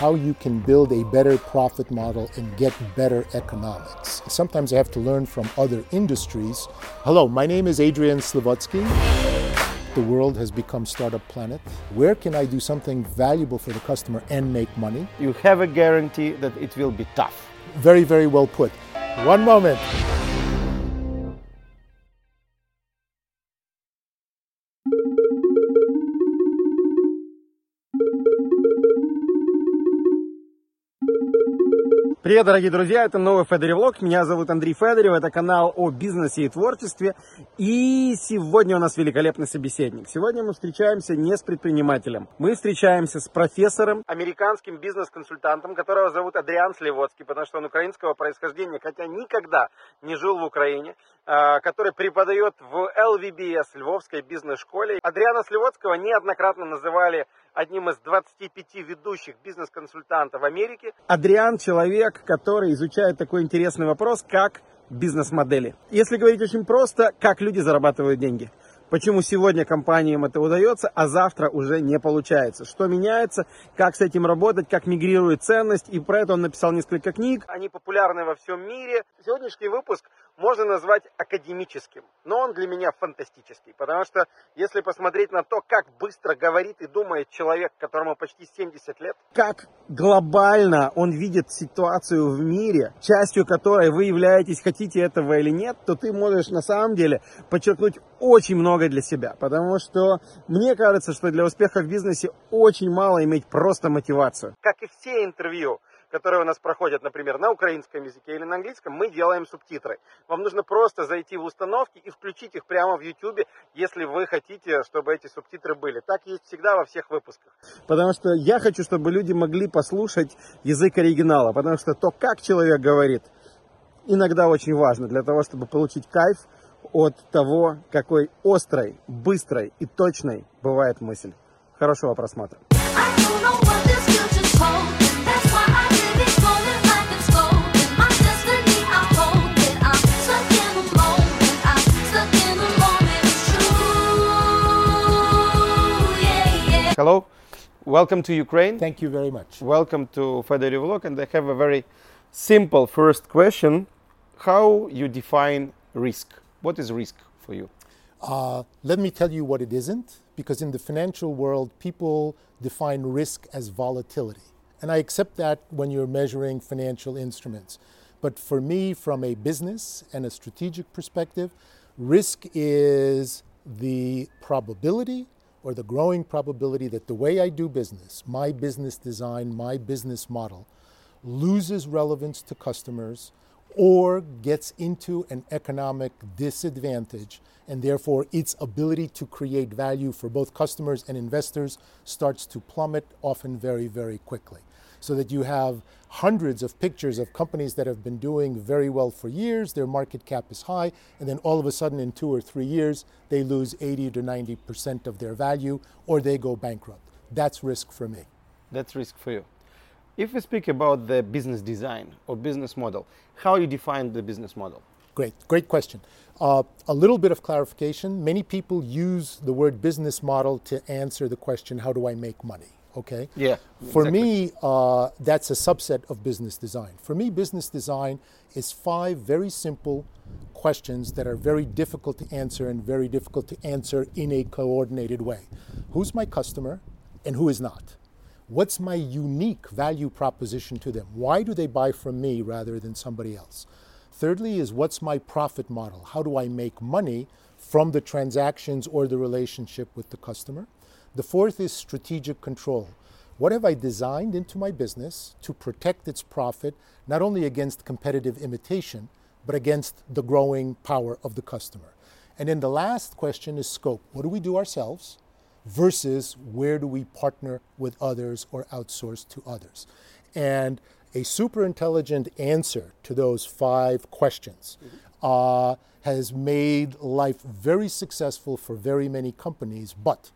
how you can build a better profit model and get better economics. Sometimes I have to learn from other industries. Hello, my name is Adrian Slywotzky. The world has become Startup Planet. Where can I do something valuable for the customer and make money? You have a guarantee that it will be tough. Very, very well put. One moment. Привет, дорогие друзья, это новый Федори Влог. Меня зовут Андрей Федорев, это канал о бизнесе и творчестве. И сегодня у нас великолепный собеседник. Сегодня мы встречаемся не с предпринимателем. Мы встречаемся с профессором, американским бизнес-консультантом, которого зовут Адриан Сливоцкий, потому что он украинского происхождения, хотя никогда не жил в Украине, а, который преподает в LVBS, Львовской бизнес-школе. Адриана Сливоцкого неоднократно называли одним из 25 ведущих бизнес-консультантов Америки. Адриан – человек, который изучает такой интересный вопрос, как бизнес-модели. Если говорить очень просто, как люди зарабатывают деньги. Почему сегодня компаниям это удается, а завтра уже не получается? Что меняется, как с этим работать, как мигрирует ценность. И про это он написал несколько книг. Они популярны во всем мире. Сегодняшний выпуск можно назвать академическим, но он для меня фантастический, потому что если посмотреть на то, как быстро говорит и думает человек, которому почти 70 лет, как глобально он видит ситуацию в мире, частью которой вы являетесь, хотите этого или нет, то ты можешь на самом деле подчеркнуть очень много для себя, потому что мне кажется, что для успеха в бизнесе очень мало иметь просто мотивацию. Как и все интервью, которые у нас проходят, например, на украинском языке или на английском, мы делаем субтитры. Вам нужно просто зайти в установки и включить их прямо в YouTube, если вы хотите, чтобы эти субтитры были. Так есть всегда во всех выпусках. Потому что я хочу, чтобы люди могли послушать язык оригинала, потому что то, как человек говорит, иногда очень важно для того, чтобы получить кайф от того, какой острой, быстрой и точной бывает мысль. Хорошего просмотра. Hello, welcome to Ukraine. Thank you very much. Welcome to Fedoriv Vlog, and I have a very simple first question: How you define risk? What is risk for you? Uh, let me tell you what it isn't, because in the financial world, people define risk as volatility. And I accept that when you're measuring financial instruments. But for me, from a business and a strategic perspective, risk is the probability or the growing probability that the way I do business, my business design, my business model, loses relevance to customers or gets into an economic disadvantage, and therefore its ability to create value for both customers and investors starts to plummet, often very, very quickly so that you have hundreds of pictures of companies that have been doing very well for years, their market cap is high, and then all of a sudden in two or three years, they lose 80 to 90% of their value or they go bankrupt. That's risk for me. That's risk for you. If we speak about the business design or business model, how do you define the business model? Great, great question. Uh, a little bit of clarification. Many people use the word business model to answer the question, how do I make money? Okay? Yeah. For exactly. me, uh, that's a subset of business design. For me, business design is five very simple questions that are very difficult to answer and very difficult to answer in a coordinated way. Who's my customer and who is not? What's my unique value proposition to them? Why do they buy from me rather than somebody else? Thirdly, is what's my profit model? How do I make money from the transactions or the relationship with the customer? The fourth is strategic control. What have I designed into my business to protect its profit, not only against competitive imitation, but against the growing power of the customer? And then the last question is scope. What do we do ourselves versus where do we partner with others or outsource to others? And a super intelligent answer to those five questions mm-hmm. uh, has made life very successful for very many companies, but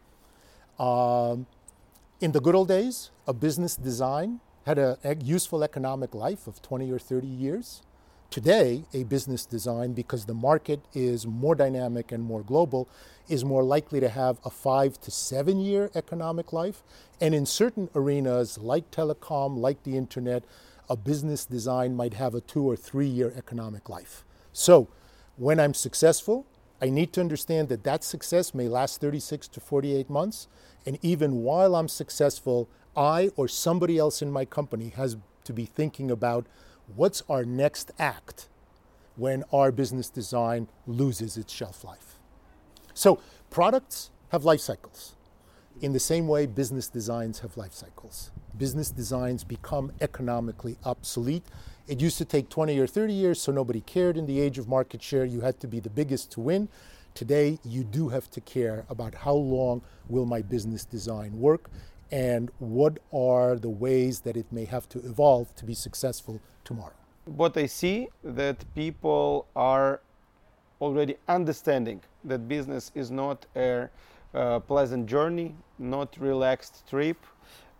um, in the good old days, a business design had a, useful economic life of 20 or 30 years. Today, a business design, because the market is more dynamic and more global, is more likely to have a five to seven year economic life. And in certain arenas like telecom, like the internet, a business design might have a two or three year economic life. So when I'm successful, I need to understand that that success may last 36 to 48 months. And even while I'm successful, I or somebody else in my company has to be thinking about what's our next act when our business design loses its shelf life. So products have life cycles. In the same way, business designs have life cycles. Business designs become economically obsolete. It used to take 20 or 30 years, so nobody cared. In the age of market share, you had to be the biggest to win. Today, you do have to care about how long will my business design work and what are the ways that it may have to evolve to be successful tomorrow. What I see that people are already understanding that business is not a uh, pleasant journey, not relaxed trip,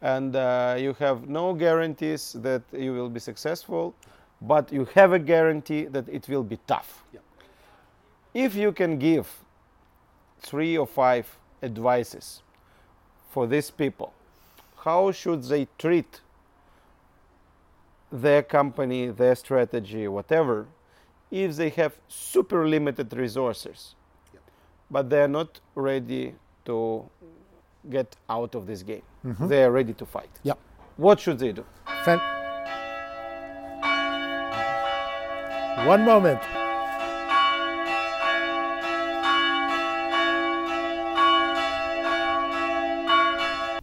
and uh, you have no guarantees that you will be successful, but you have a guarantee that it will be tough. Yeah. If you can give three or five advices for these people, how should they treat their company, their strategy, whatever, if they have super limited resources, yep. but they're not ready to get out of this game. Mm-hmm. They are ready to fight. Yeah. What should they do? Fan- One moment.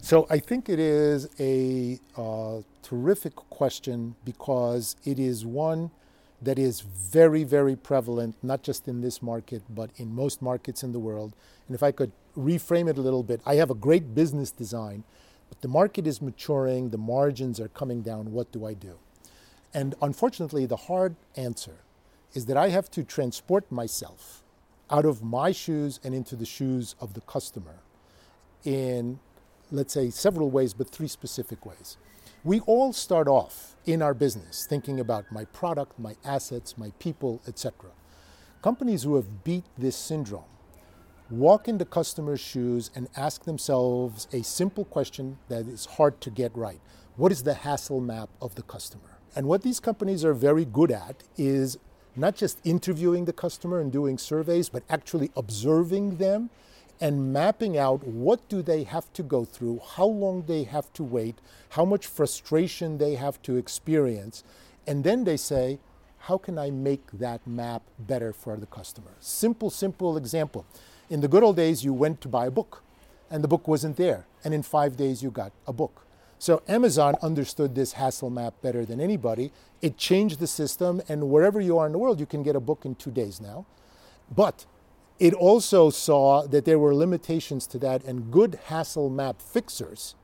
So I think it is a uh, terrific question because it is one that is very, very prevalent, not just in this market, but in most markets in the world. And if I could reframe it a little bit, I have a great business design, but the market is maturing, the margins are coming down. What do I do? And unfortunately, the hard answer is that I have to transport myself out of my shoes and into the shoes of the customer in, let's say, several ways, but three specific ways. We all start off in our business thinking about my product, my assets, my people, etc. Companies who have beat this syndrome walk into customers' shoes and ask themselves a simple question that is hard to get right. What is the hassle map of the customer? And what these companies are very good at is not just interviewing the customer and doing surveys, but actually observing them and mapping out what do they have to go through, how long they have to wait, how much frustration they have to experience, and then they say, how can I make that map better for the customer? Simple, simple example. In the good old days, you went to buy a book, and the book wasn't there, and in five days you got a book. So Amazon understood this hassle map better than anybody. It changed the system, and wherever you are in the world, you can get a book in two days now. But it also saw that there were limitations to that, and good hassle map fixers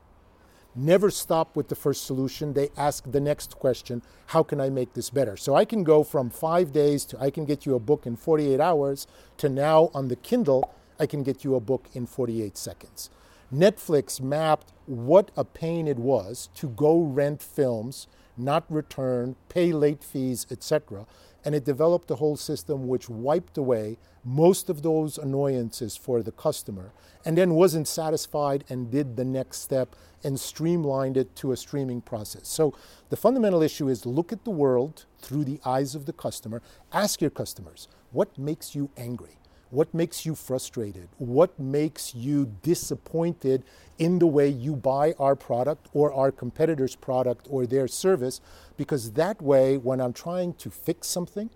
never stop with the first solution. They ask the next question how can I make this better? So I can go from five days to I can get you a book in 48 hours to now on the Kindle, I can get you a book in 48 seconds. Netflix mapped what a pain it was to go rent films, not return, pay late fees, etc and it developed a whole system which wiped away most of those annoyances for the customer and then wasn't satisfied and did the next step and streamlined it to a streaming process. So the fundamental issue is look at the world through the eyes of the customer. Ask your customers, what makes you angry? What makes you frustrated? What makes you disappointed in the way you buy our product or our competitor's product or their service? Because that way, when I'm trying to fix something,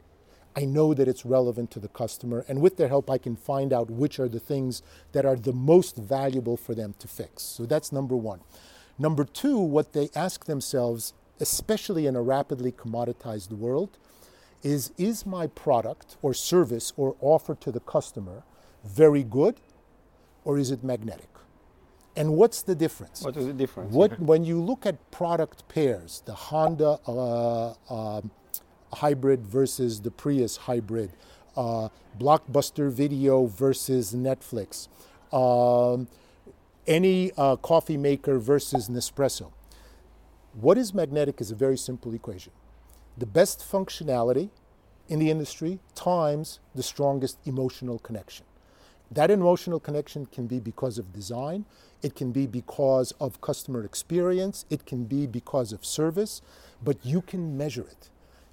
I know that it's relevant to the customer. And with their help, I can find out which are the things that are the most valuable for them to fix. So that's number one. Number two, what they ask themselves, especially in a rapidly commoditized world, is is my product or service or offer to the customer very good or is it magnetic? And what's the difference? What is the difference? What, when you look at product pairs, the Honda uh, uh, hybrid versus the Prius hybrid, uh, Blockbuster Video versus Netflix, um, any uh, coffee maker versus Nespresso. What is magnetic is a very simple equation the best functionality in the industry times the strongest emotional connection. That emotional connection can be because of design, it can be because of customer experience, it can be because of service, but you can measure it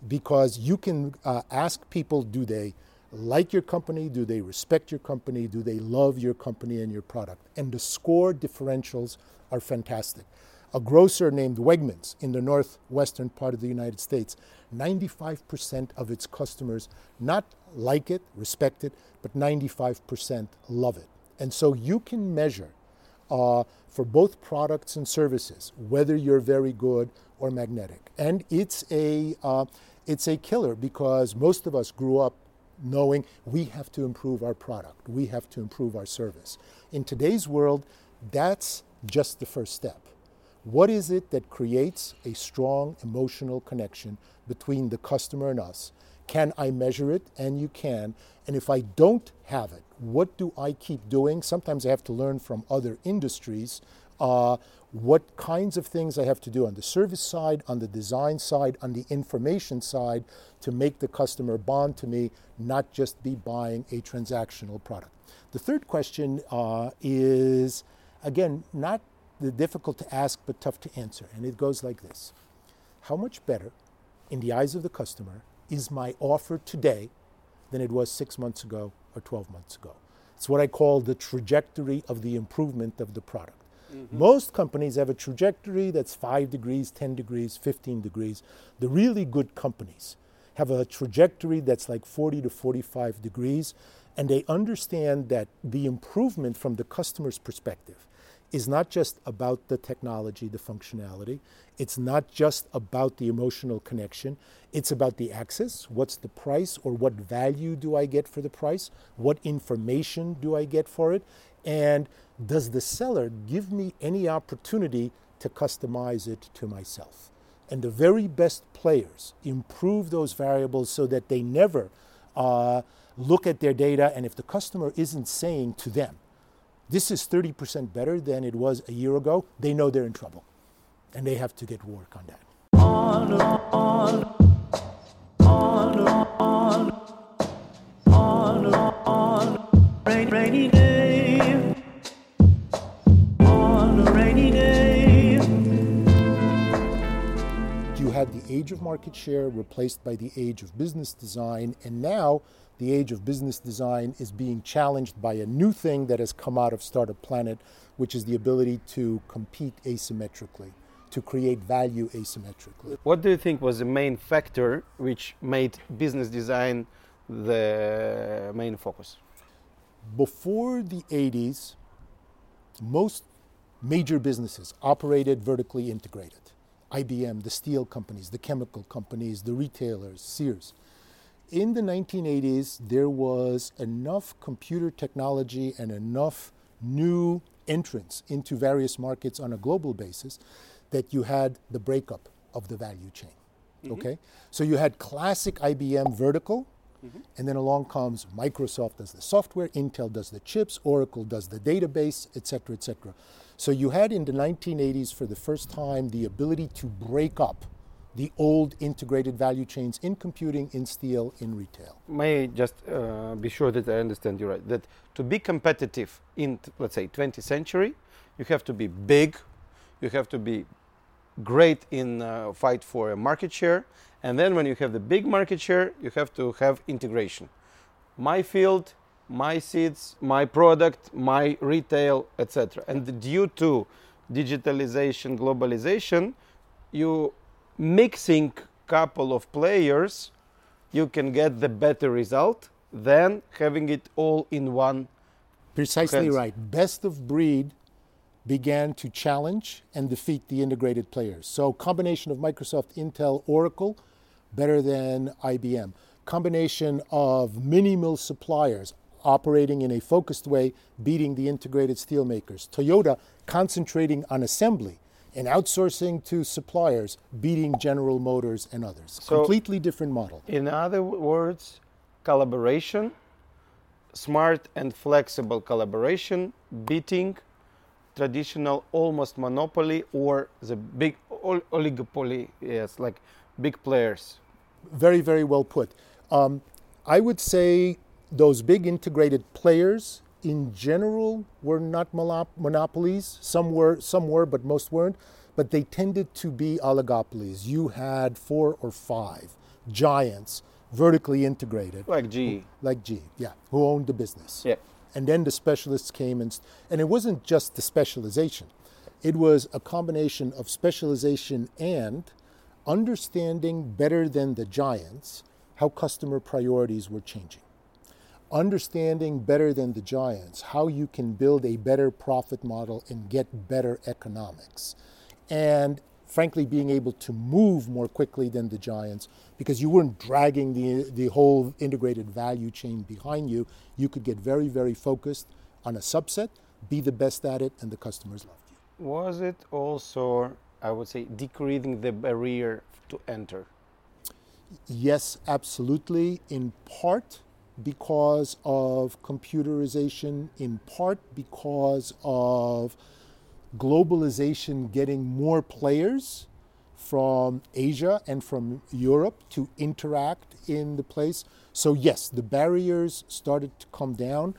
because you can uh, ask people do they like your company? Do they respect your company? Do they love your company and your product? And the score differentials are fantastic. A grocer named Wegmans in the northwestern part of the United States, 95% of its customers not like it, respect it, but 95% love it. And so you can measure uh, for both products and services whether you're very good or magnetic. And it's a, uh, it's a killer because most of us grew up knowing we have to improve our product, we have to improve our service. In today's world, that's just the first step. What is it that creates a strong emotional connection between the customer and us? Can I measure it? And you can. And if I don't have it, what do I keep doing? Sometimes I have to learn from other industries uh, what kinds of things I have to do on the service side, on the design side, on the information side to make the customer bond to me, not just be buying a transactional product. The third question uh, is, again, not the difficult to ask but tough to answer, and it goes like this How much better, in the eyes of the customer, is my offer today than it was six months ago or 12 months ago? It's what I call the trajectory of the improvement of the product. Mm-hmm. Most companies have a trajectory that's 5 degrees, 10 degrees, 15 degrees. The really good companies have a trajectory that's like 40 to 45 degrees, and they understand that the improvement from the customer's perspective is not just about the technology, the functionality. It's not just about the emotional connection. It's about the access. What's the price or what value do I get for the price? What information do I get for it? And does the seller give me any opportunity to customize it to myself? And the very best players improve those variables so that they never uh, look at their data and if the customer isn't saying to them, this is 30% better than it was a year ago, they know they're in trouble. And they have to get work on that. On, on, on, on, rainy day. On a rainy day. You had the age of market share replaced by the age of business design, and now the age of business design is being challenged by a new thing that has come out of Startup Planet, which is the ability to compete asymmetrically, to create value asymmetrically. What do you think was the main factor which made business design the main focus? Before the 80s, most major businesses operated vertically integrated. IBM, the steel companies, the chemical companies, the retailers, Sears in the 1980s, there was enough computer technology and enough new entrants into various markets on a global basis that you had the breakup of the value chain. Mm-hmm. Okay? So you had classic IBM vertical, mm-hmm. and then along comes Microsoft does the software, Intel does the chips, Oracle does the database, et cetera, et cetera. So you had in the 1980s for the first time the ability to break up the old integrated value chains in computing, in steel, in retail. May I just uh, be sure that I understand you right? That to be competitive in, let's say, 20th century, you have to be big, you have to be great in uh, fight for a market share, and then when you have the big market share, you have to have integration. My field, my seeds, my product, my retail, etc. And due to digitalization, globalization, you mixing couple of players you can get the better result than having it all in one precisely hands. right. Best of breed began to challenge and defeat the integrated players. So combination of microsoft intel oracle better than ibm combination of mini mill suppliers operating in a focused way beating the integrated steelmakers. Toyota concentrating on assembly and outsourcing to suppliers, beating General Motors and others. So Completely different model. In other words, collaboration, smart and flexible collaboration, beating traditional almost monopoly or the big oligopoly, yes, like big players. Very, very well put. Um, I would say those big integrated players in general were not monopolies. Some were, some were, but most weren't. But they tended to be oligopolies. You had four or five giants, vertically integrated, like G, like G, yeah, who owned the business. Yeah. And then the specialists came and, and it wasn't just the specialization. It was a combination of specialization and understanding better than the giants how customer priorities were changing understanding better than the giants how you can build a better profit model and get better economics. And frankly, being able to move more quickly than the giants because you weren't dragging the, the whole integrated value chain behind you. You could get very, very focused on a subset, be the best at it, and the customers loved you. Was it also, I would say, decreasing the barrier to enter? Yes, absolutely. In part, because of computerization, in part because of globalization getting more players from Asia and from Europe to interact in the place. So, yes, the barriers started to come down.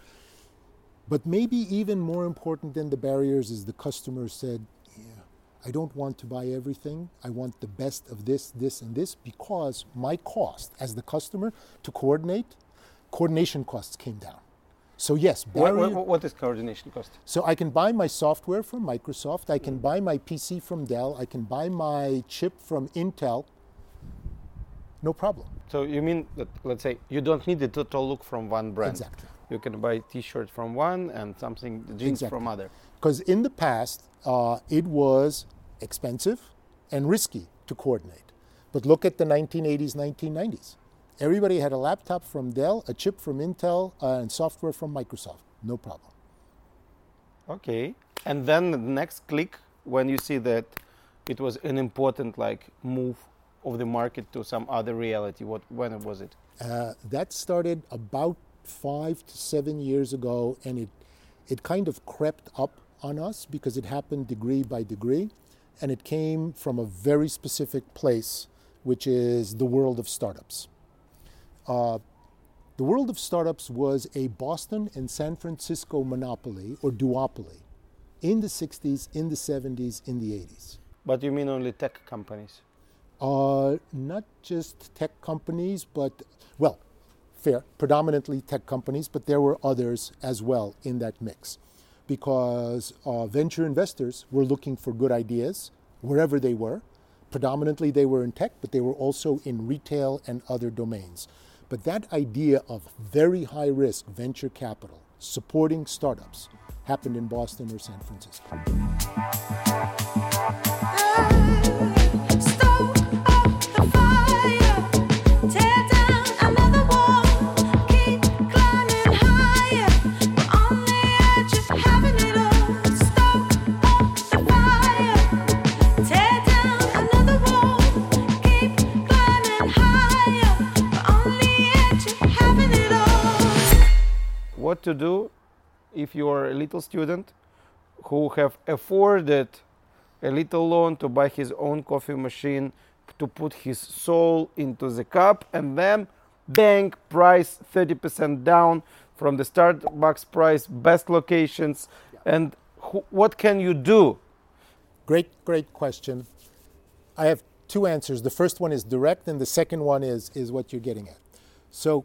But maybe even more important than the barriers is the customer said, Yeah, I don't want to buy everything. I want the best of this, this, and this because my cost as the customer to coordinate coordination costs came down. So yes, barrier, what, what, what is coordination cost? So I can buy my software from Microsoft, I can buy my PC from Dell, I can buy my chip from Intel. No problem. So you mean that let's say you don't need the total look from one brand. Exactly. You can buy T-shirt from one and something jeans exactly. from other. Because in the past, uh, it was expensive and risky to coordinate. But look at the 1980s, 1990s. Everybody had a laptop from Dell, a chip from Intel, uh, and software from Microsoft. No problem. Okay. And then the next click when you see that it was an important like move of the market to some other reality. What when was it? Uh, that started about five to seven years ago, and it it kind of crept up on us because it happened degree by degree, and it came from a very specific place, which is the world of startups. Uh, the world of startups was a Boston and San Francisco monopoly or duopoly in the 60s, in the 70s, in the 80s. But you mean only tech companies? Uh, not just tech companies, but, well, fair, predominantly tech companies, but there were others as well in that mix. Because uh, venture investors were looking for good ideas wherever they were. Predominantly they were in tech, but they were also in retail and other domains. But that idea of very high risk venture capital supporting startups happened in Boston or San Francisco. What to do if you are a little student who have afforded a little loan to buy his own coffee machine to put his soul into the cup and then bank price 30% down from the starbucks price best locations yeah. and what can you do? Great great question. I have two answers. The first one is direct and the second one is is what you're getting at. So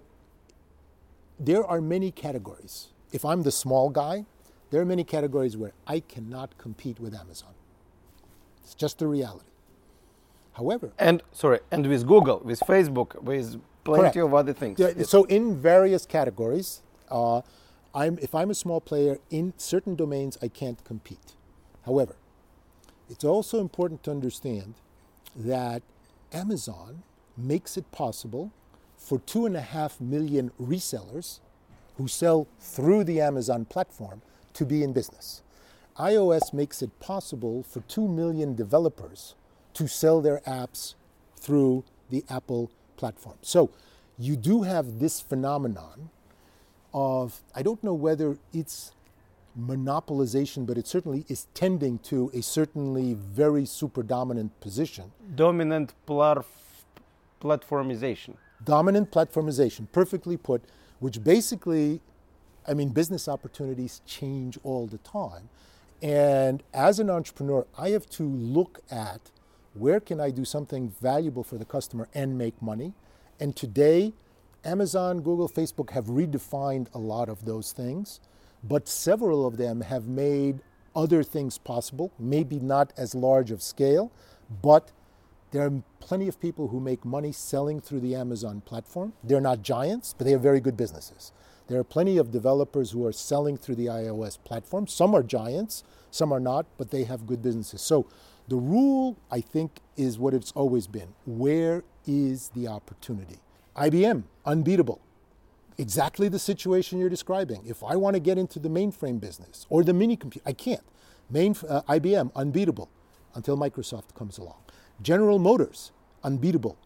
there are many categories. If I'm the small guy, there are many categories where I cannot compete with Amazon. It's just the reality. However, and sorry, and with Google, with Facebook, with plenty correct. of other things. Yeah, so in various categories, uh, I'm, if I'm a small player in certain domains, I can't compete. However, it's also important to understand that Amazon makes it possible for two and a half million resellers who sell through the Amazon platform to be in business. iOS makes it possible for 2 million developers to sell their apps through the Apple platform. So you do have this phenomenon of, I don't know whether it's monopolization, but it certainly is tending to a certainly very super dominant position. Dominant platformization Dominant platformization, perfectly put, which basically, I mean, business opportunities change all the time. And as an entrepreneur, I have to look at where can I do something valuable for the customer and make money. And today, Amazon, Google, Facebook have redefined a lot of those things, but several of them have made other things possible, maybe not as large of scale, but there are plenty of people who make money selling through the Amazon platform. They're not giants, but they have very good businesses. There are plenty of developers who are selling through the iOS platform. Some are giants, some are not, but they have good businesses. So the rule, I think, is what it's always been. Where is the opportunity? IBM, unbeatable. Exactly the situation you're describing. If I want to get into the mainframe business or the mini computer, I can't. Main, uh, IBM, unbeatable until Microsoft comes along. General Motors, unbeatable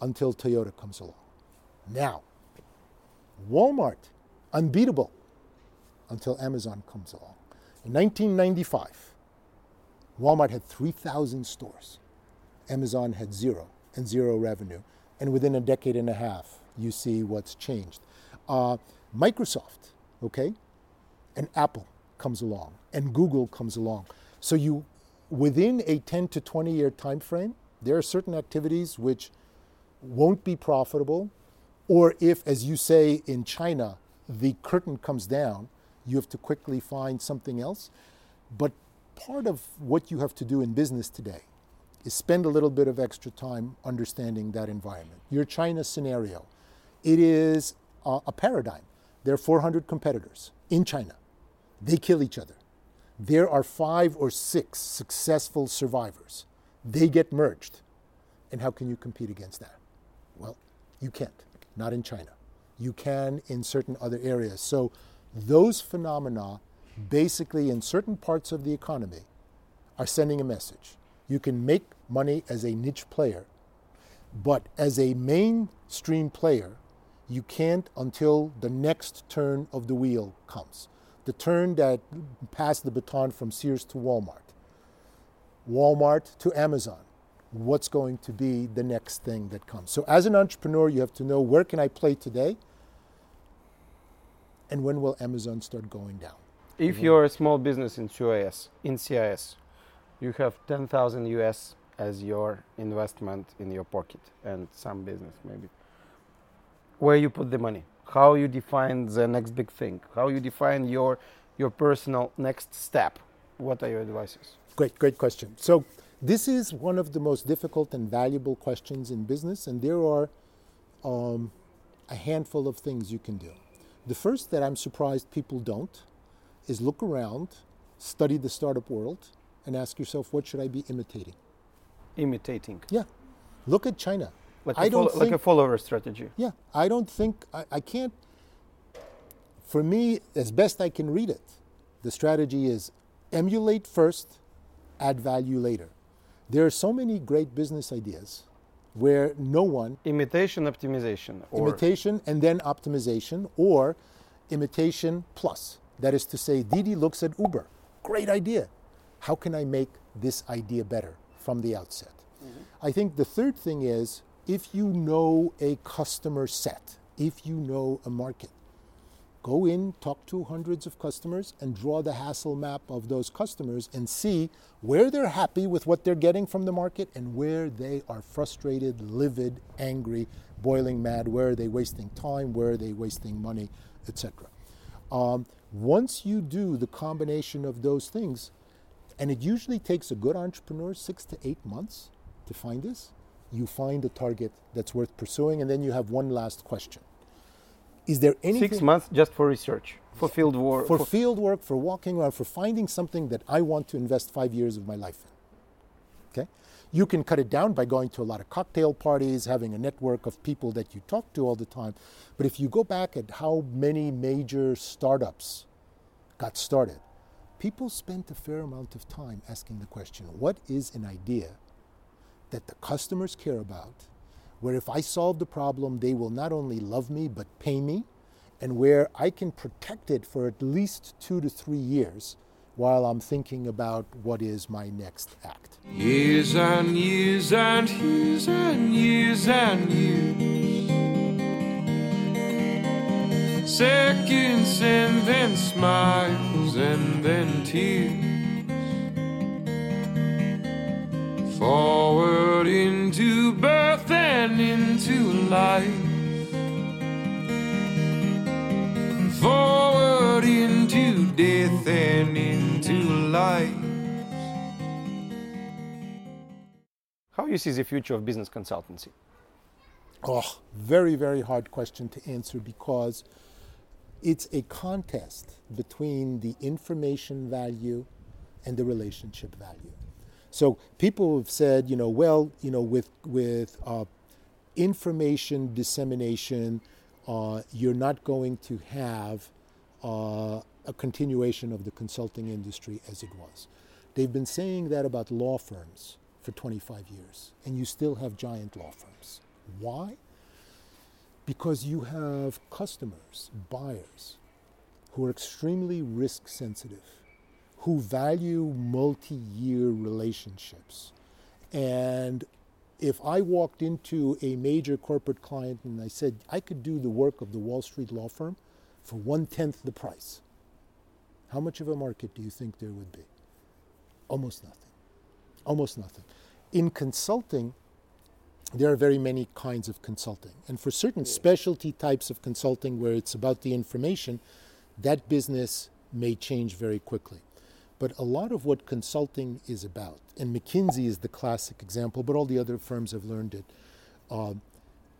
until Toyota comes along. Now, Walmart, unbeatable until Amazon comes along. In 1995, Walmart had 3,000 stores. Amazon had zero and zero revenue. And within a decade and a half, you see what's changed. Uh, Microsoft, okay, and Apple comes along, and Google comes along. So you, within a 10 to 20 year time frame, there are certain activities which won't be profitable, or if, as you say in China, the curtain comes down, you have to quickly find something else. But part of what you have to do in business today is spend a little bit of extra time understanding that environment. Your China scenario, it is a, a paradigm. There are 400 competitors in China. They kill each other. There are five or six successful survivors. They get merged. And how can you compete against that? Well, you can't, not in China. You can in certain other areas. So those phenomena basically in certain parts of the economy are sending a message. You can make money as a niche player, but as a mainstream player, you can't until the next turn of the wheel comes. The turn that passed the baton from Sears to Walmart, Walmart to Amazon. What's going to be the next thing that comes? So, as an entrepreneur, you have to know where can I play today and when will Amazon start going down? If mm-hmm. you're a small business in CIS, in CIS, you have 10,000 US as your investment in your pocket and some business maybe. Where you put the money, how you define the next big thing, how you define your your personal next step. What are your advices? Great, great question. So this is one of the most difficult and valuable questions in business, and there are um, a handful of things you can do. The first that I'm surprised people don't is look around, study the startup world, and ask yourself, what should I be imitating? Imitating. Yeah. Look at China. Like, I don't think, like a follower strategy. Yeah. I don't think, I, I can't, for me, as best I can read it, the strategy is emulate first, add value later. There are so many great business ideas where no one imitation optimization or imitation and then optimization or imitation plus that is to say didi looks at uber great idea how can i make this idea better from the outset mm-hmm. i think the third thing is if you know a customer set if you know a market Go in, talk to hundreds of customers, and draw the hassle map of those customers and see where they're happy with what they're getting from the market and where they are frustrated, livid, angry, boiling mad, where are they wasting time, where are they wasting money, etc. Um, once you do the combination of those things, and it usually takes a good entrepreneur six to eight months to find this, you find a target that's worth pursuing, and then you have one last question. Is there anything? Six months just for research, for field work. For, for field work, for walking around, for finding something that I want to invest five years of my life in. Okay? You can cut it down by going to a lot of cocktail parties, having a network of people that you talk to all the time. But if you go back at how many major startups got started, people spent a fair amount of time asking the question what is an idea that the customers care about, where if I solve the problem, they will not only love me, but pay me, and where I can protect it for at least two to three years while I'm thinking about what is my next act. Years and years and years and years and years. Seconds and then smiles and then tears. Forward into birth and into life. Forward into death and into life. How you see the future of business consultancy? Oh, very, very hard question to answer because it's a contest between the information value and the relationship value. So people have said, you know, well, you know, with with uh, information dissemination, uh, you're not going to have uh, a continuation of the consulting industry as it was. They've been saying that about law firms for 25 years, and you still have giant law firms. Why? Because you have customers, buyers, who are extremely risk sensitive, who value multi year relationships. And if I walked into a major corporate client and I said, I could do the work of the Wall Street law firm for one tenth the price, how much of a market do you think there would be? Almost nothing almost nothing. In consulting, there are very many kinds of consulting. And for certain specialty types of consulting where it's about the information, that business may change very quickly. But a lot of what consulting is about, and McKinsey is the classic example, but all the other firms have learned it, uh,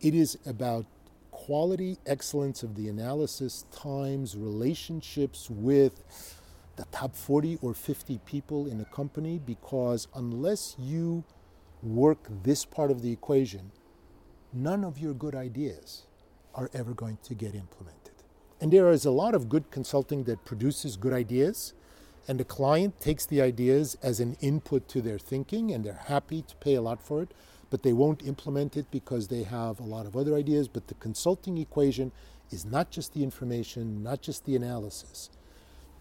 it is about quality, excellence of the analysis, times, relationships with the top 40 or 50 people in a company because unless you work this part of the equation, none of your good ideas are ever going to get implemented. And there is a lot of good consulting that produces good ideas, and the client takes the ideas as an input to their thinking, and they're happy to pay a lot for it, but they won't implement it because they have a lot of other ideas. But the consulting equation is not just the information, not just the analysis.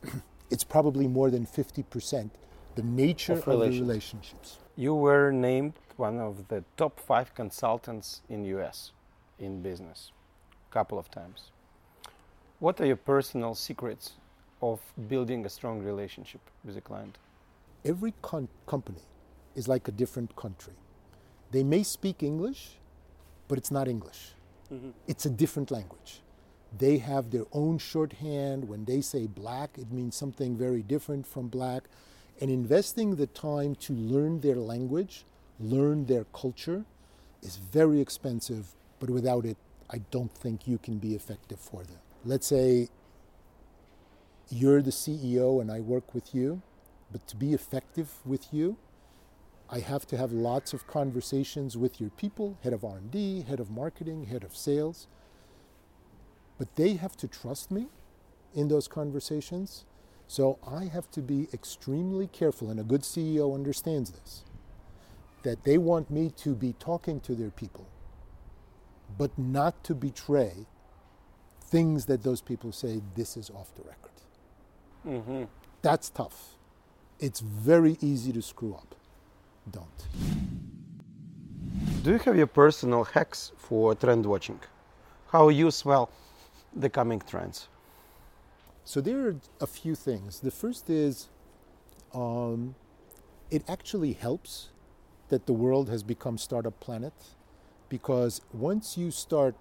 it's probably more than 50% the nature of, of the relationships. You were named one of the top five consultants in US in business a couple of times. What are your personal secrets of building a strong relationship with a client? Every con- company is like a different country. They may speak English, but it's not English. Mm-hmm. It's a different language. They have their own shorthand. When they say black, it means something very different from black. And investing the time to learn their language, learn their culture, is very expensive, but without it, I don't think you can be effective for them. Let's say you're the CEO and I work with you, but to be effective with you, I have to have lots of conversations with your people, head of R&D, head of marketing, head of sales. But they have to trust me in those conversations. So I have to be extremely careful, and a good CEO understands this, that they want me to be talking to their people, but not to betray things that those people say this is off the record. Mm-hmm. That's tough. It's very easy to screw up. Don't. Do you have your personal hacks for trend watching? How you smell the coming trends? So there are a few things. The first is um, it actually helps that the world has become startup planet because once you start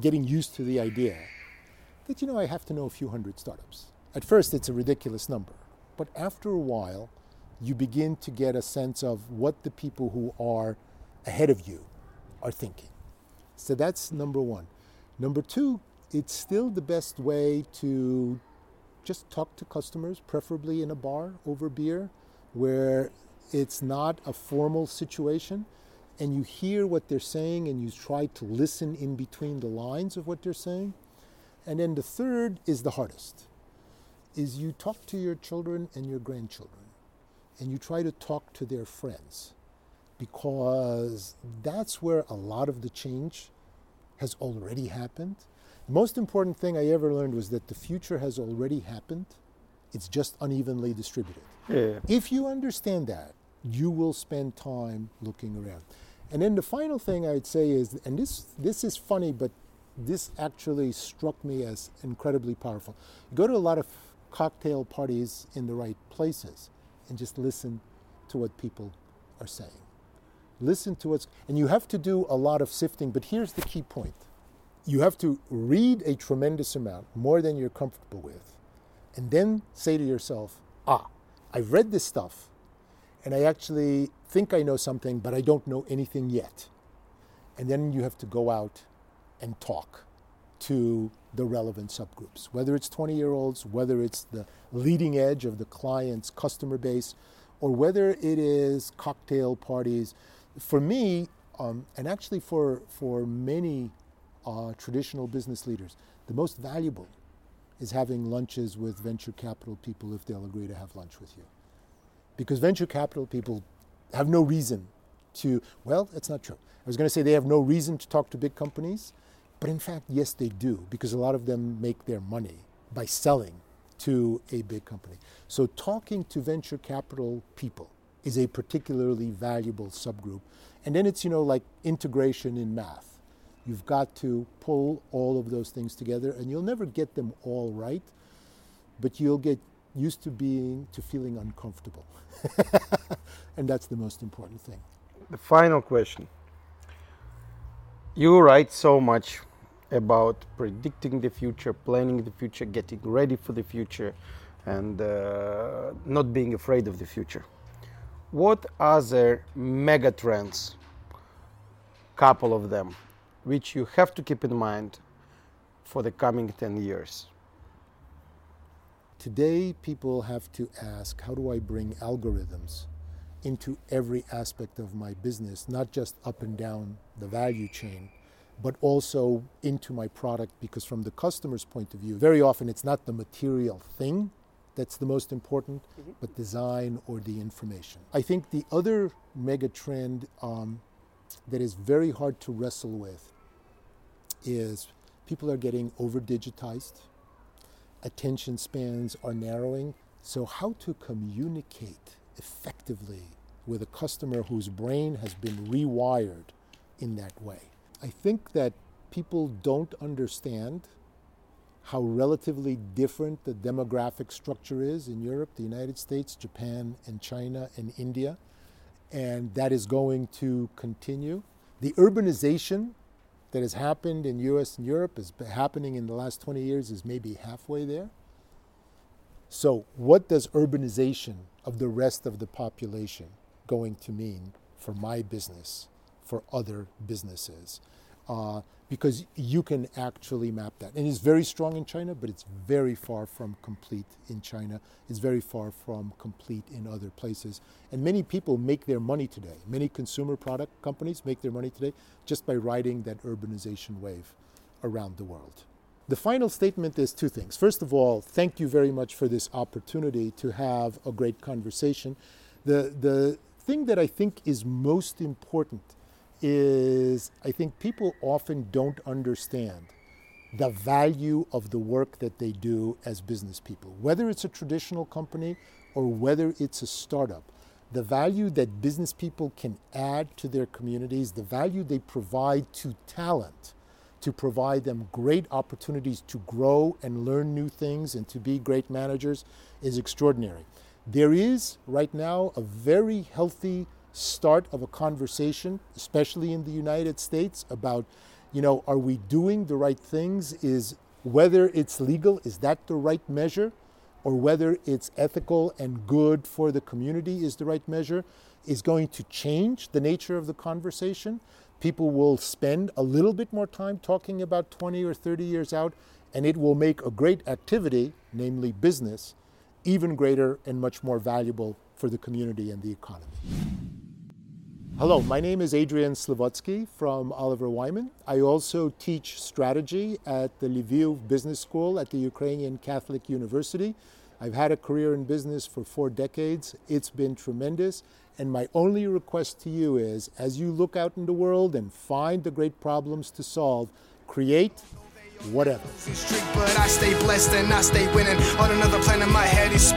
getting used to the idea that you know I have to know a few hundred startups. At first it's a ridiculous number, but after a while you begin to get a sense of what the people who are ahead of you are thinking. So that's number 1. Number 2, it's still the best way to just talk to customers, preferably in a bar over beer, where it's not a formal situation and you hear what they're saying and you try to listen in between the lines of what they're saying. And then the third is the hardest is you talk to your children and your grandchildren and you try to talk to their friends because that's where a lot of the change has already happened The most important thing I ever learned was that the future has already happened. It's just unevenly distributed. Yeah. If you understand that, you will spend time looking around. And then the final thing I'd say is, and this this is funny, but this actually struck me as incredibly powerful. You go to a lot of cocktail parties in the right places and just listen to what people are saying. Listen to what's, and you have to do a lot of sifting, but here's the key point. You have to read a tremendous amount, more than you're comfortable with, and then say to yourself, ah, I've read this stuff, and I actually think I know something, but I don't know anything yet. And then you have to go out and talk to the relevant subgroups, whether it's 20 year olds, whether it's the leading edge of the client's customer base, or whether it is cocktail parties. For me, um, and actually for, for many uh, traditional business leaders, the most valuable is having lunches with venture capital people if they'll agree to have lunch with you. Because venture capital people have no reason to, well, that's not true. I was going to say they have no reason to talk to big companies, but in fact, yes, they do, because a lot of them make their money by selling to a big company. So talking to venture capital people is a particularly valuable subgroup. And then it's, you know, like integration in math. You've got to pull all of those things together, and you'll never get them all right, but you'll get used to being, to feeling uncomfortable. and that's the most important thing. The final question. You write so much about predicting the future, planning the future, getting ready for the future, and uh, not being afraid of the future. What other mega trends, couple of them, which you have to keep in mind for the coming 10 years? Today, people have to ask how do I bring algorithms into every aspect of my business, not just up and down the value chain, but also into my product because from the customer's point of view, very often it's not the material thing that's the most important, mm-hmm. but design or the information. I think the other mega trend um, that is very hard to wrestle with is people are getting over digitized, attention spans are narrowing. So, how to communicate effectively with a customer whose brain has been rewired in that way? I think that people don't understand how relatively different the demographic structure is in Europe, the United States, Japan, and China, and India. And that is going to continue. The urbanization that has happened in US and Europe is happening in the last 20 years is maybe halfway there. So, what does urbanization of the rest of the population going to mean for my business? For other businesses. Uh, because you can actually map that. And it's very strong in China, but it's very far from complete in China. It's very far from complete in other places. And many people make their money today. Many consumer product companies make their money today just by riding that urbanization wave around the world. The final statement is two things. First of all, thank you very much for this opportunity to have a great conversation. The, the thing that I think is most important is I think people often don't understand the value of the work that they do as business people, whether it's a traditional company or whether it's a startup. The value that business people can add to their communities, the value they provide to talent, to provide them great opportunities to grow and learn new things and to be great managers is extraordinary. There is right now a very healthy start of a conversation, especially in the United States, about, you know, are we doing the right things? Is whether it's legal, is that the right measure? Or whether it's ethical and good for the community is the right measure, is going to change the nature of the conversation. People will spend a little bit more time talking about 20 or 30 years out, and it will make a great activity, namely business, even greater and much more valuable for the community and the economy. Hello, my name is Adrian Slywotzky from Oliver Wyman. I also teach strategy at the Lviv Business School at the Ukrainian Catholic University. I've had a career in business for four decades. It's been tremendous. And my only request to you is as you look out in the world and find the great problems to solve, create whatever. But I stay blessed and I stay winning. On another planet, my head is